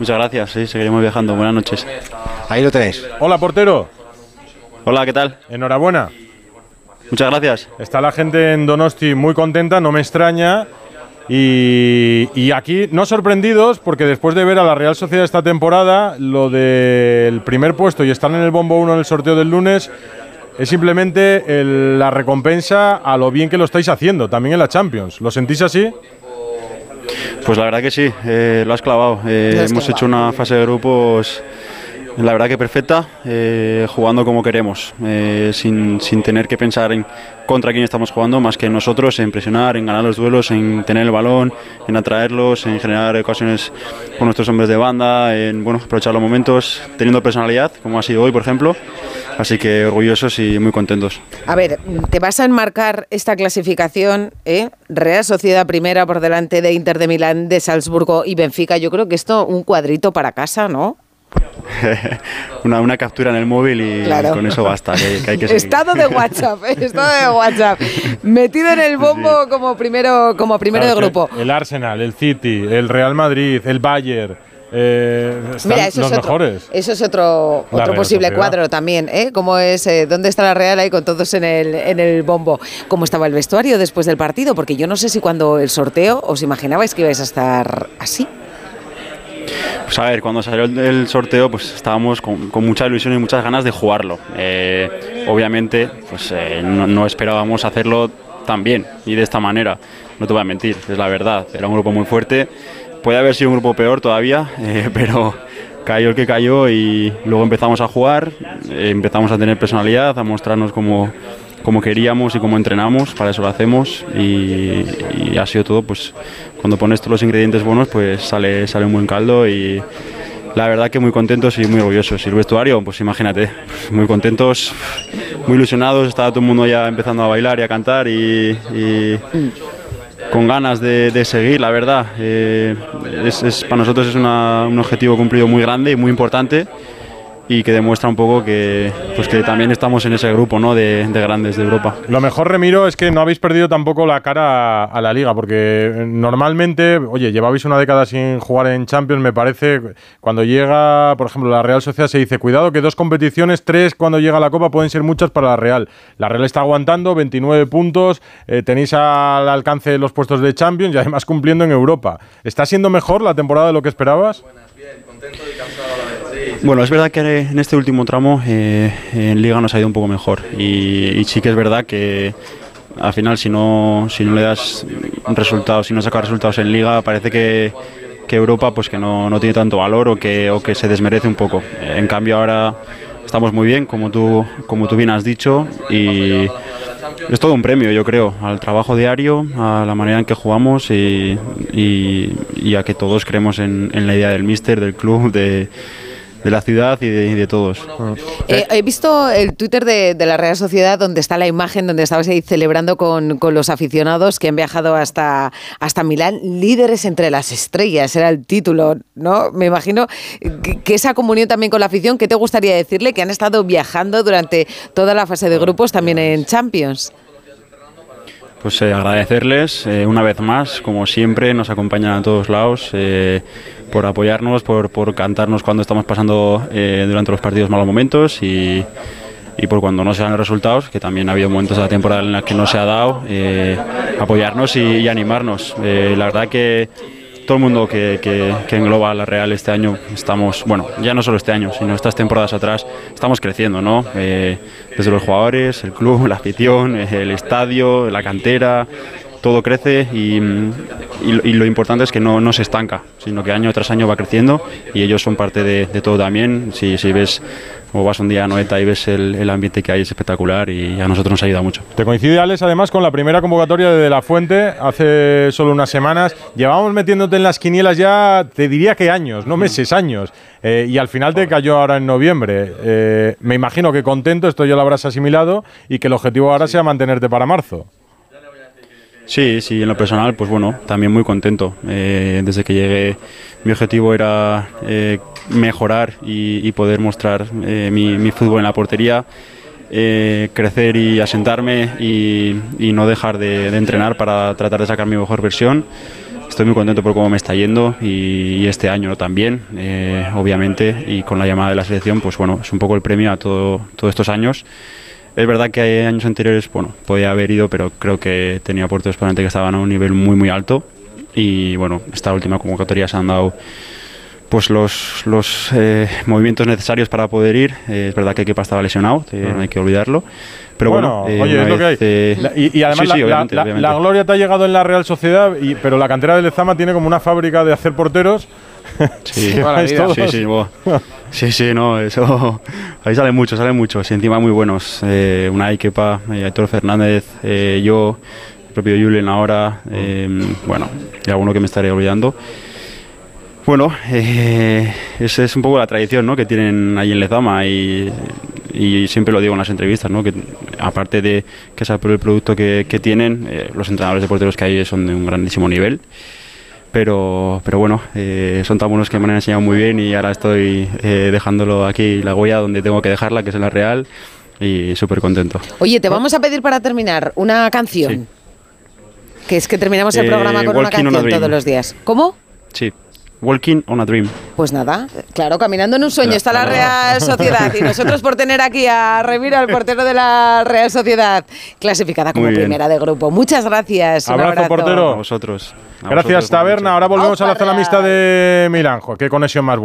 Muchas gracias, sí, seguiremos viajando. Buenas noches. Ahí lo tenéis. Hola, portero. Hola, ¿qué tal? Enhorabuena. Muchas gracias. Está la gente en Donosti muy contenta, no me extraña. Y, aquí no sorprendidos porque después de ver a la Real Sociedad esta temporada, lo del primer puesto y estar en el bombo 1 en el sorteo del lunes es simplemente la recompensa a lo bien que lo estáis haciendo, también en la Champions. ¿Lo sentís así? Pues la verdad que sí, eh, lo has clavado. Eh, hemos hecho una fase de grupos la verdad que perfecta, eh, jugando como queremos, sin, sin, tener que pensar en contra quién estamos jugando, más que nosotros, en presionar, en ganar los duelos, en tener el balón, en atraerlos, en generar ocasiones con nuestros hombres de banda, en bueno, aprovechar los momentos, teniendo personalidad, como ha sido hoy, por ejemplo. Así que orgullosos y muy contentos. A ver, te vas a enmarcar esta clasificación, ¿eh? Real Sociedad primera por delante de Inter de Milán, de Salzburgo y Benfica. Yo creo que esto un cuadrito para casa, ¿no? una, una, captura en el móvil y con eso basta. Que, hay que estado de WhatsApp, ¿eh? estado de WhatsApp. Metido en el bombo como primero, como primero de grupo. El Arsenal, el City, el Real Madrid, el Bayern. Eh, Mira, eso los es otro, mejores. Eso es otro, otro posible cuadro también, ¿eh? ¿Cómo es, eh, ¿Dónde está la Real ahí con todos en el, en el bombo? ¿Cómo estaba el vestuario después del partido? Porque yo no sé si cuando el sorteo os imaginabais que ibais a estar así. Pues a ver, cuando salió el sorteo, pues estábamos con, mucha ilusión y muchas ganas de jugarlo. Eh, obviamente, pues eh, no, esperábamos hacerlo tan bien y de esta manera. No te voy a mentir, es la verdad. Era un grupo muy fuerte. Puede haber sido un grupo peor todavía, eh, pero cayó el que cayó y luego empezamos a jugar, empezamos a tener personalidad, a mostrarnos como como queríamos y como entrenamos, para eso lo hacemos y, ha sido todo, pues cuando pones todos los ingredientes buenos, pues sale, sale un buen caldo y la verdad que muy contentos y muy orgullosos. Y el vestuario, pues imagínate, muy contentos, muy ilusionados, estaba todo el mundo ya empezando a bailar y a cantar y, con ganas de, seguir, la verdad. Eh, es, para nosotros es un objetivo cumplido muy grande y muy importante y que demuestra un poco que, pues que también estamos en ese grupo ¿no? de, grandes de Europa. Lo mejor, Remiro, es que no habéis perdido tampoco la cara a, la liga, porque normalmente, oye, llevabais una década sin jugar en Champions, me parece, cuando llega, por ejemplo, la Real Sociedad se dice, cuidado que dos competiciones, tres cuando llega la Copa pueden ser muchas para la Real. La Real está aguantando 29 puntos, eh, tenéis al alcance los puestos de Champions y además cumpliendo en Europa. ¿Está siendo mejor la temporada de lo que esperabas? bien, contento cansado a la vez. Bueno, es verdad que en este último tramo eh, en Liga nos ha ido un poco mejor y, sí que es verdad que al final si no, si no le das resultados, si no sacas resultados en Liga, parece que, Europa pues que no, tiene tanto valor o que, o que se desmerece un poco. En cambio ahora estamos muy bien, como tú, como tú bien has dicho, y es todo un premio, yo creo, al trabajo diario, a la manera en que jugamos y, a que todos creemos en, en la idea del míster, del club, de de la ciudad y de, todos. Eh, he visto el Twitter de, la Real Sociedad donde está la imagen donde estabas ahí celebrando con, los aficionados que han viajado hasta, hasta Milán, líderes entre las estrellas, era el título, ¿no? Me imagino que, esa comunión también con la afición, ¿qué te gustaría decirle? Que han estado viajando durante toda la fase de grupos también en Champions. Pues eh, agradecerles eh, una vez más, como siempre, nos acompañan a todos lados por apoyarnos, por, por cantarnos cuando estamos pasando eh, durante los partidos malos momentos y, y, por cuando no se dan los resultados, que también ha habido momentos de la temporada en los que no se ha dado, eh, apoyarnos y, animarnos. Eh, la verdad que todo el mundo que, que, engloba la Real este año estamos, bueno, ya no solo este año, sino estas temporadas atrás, estamos creciendo, ¿no? desde los jugadores, el club, la afición, el estadio, la cantera, todo crece y, y, lo importante es que no, no, se estanca, sino que año tras año va creciendo y ellos son parte de, de todo también. Si, si ves o vas un día a Noeta y ves el, el, ambiente que hay, es espectacular y a nosotros nos ayuda mucho. Te coincide, Alex, además con la primera convocatoria de, La Fuente hace solo unas semanas. Llevamos metiéndote en las quinielas ya, te diría que años, no meses, años. Eh, y al final te cayó ahora en noviembre. Eh, me imagino que contento, esto ya lo habrás asimilado y que el objetivo ahora sea mantenerte para marzo. Sí, sí, en lo personal, pues bueno, también muy contento. Eh, desde que llegué, mi objetivo era eh, mejorar y, poder mostrar eh, mi, fútbol en la portería, crecer y asentarme y, no dejar de, entrenar para tratar de sacar mi mejor versión. estoy muy contento por cómo me está yendo y, este año también, eh, obviamente, y con la llamada de la selección, pues bueno, es un poco el premio a todo, todos estos años. Es verdad que hay años anteriores, bueno, podía haber ido, pero creo que tenía porteros por que estaban a un nivel muy, muy alto. Y bueno, esta última convocatoria se han dado pues los, los eh, movimientos necesarios para poder ir. Eh, es verdad que Kepa estaba lesionado, no hay que olvidarlo. Pero bueno, oye, es lo que hay. y, además la, gloria te ha llegado en la Real Sociedad, y, pero la cantera de Lezama tiene como una fábrica de hacer porteros. Sí, sí, sí, sí, sí, no, eso ahí salen muchos, salen muchos, y encima muy buenos. Eh, una Kepa, eh, Héctor Fernández, eh, yo, el propio Julen ahora, eh, bueno, y alguno que me estaré olvidando. Bueno, eh, esa es un poco la tradición ¿no? que tienen ahí en Lezama y, siempre lo digo en las entrevistas, ¿no? que aparte de que es por el producto que, tienen, eh, los entrenadores de porteros que hay son de un grandísimo nivel. Pero, pero bueno, eh, son tan buenos que me han enseñado muy bien y ahora estoy dejándolo aquí, la huella donde tengo que dejarla, que es en la Real, y súper contento. Oye, te vamos a pedir para terminar una canción. Que es que terminamos el programa con una canción todos los días. ¿Cómo? Sí. Walking on a Dream. Pues nada, claro, caminando en un sueño está la Real Sociedad y nosotros por tener aquí a Revira, el portero de la Real Sociedad, clasificada como primera de grupo. Muchas gracias. Abrazo, portero. A vosotros. gracias, Taberna. Ahora volvemos a la zona mixta de Milanjo. Qué conexión más buena.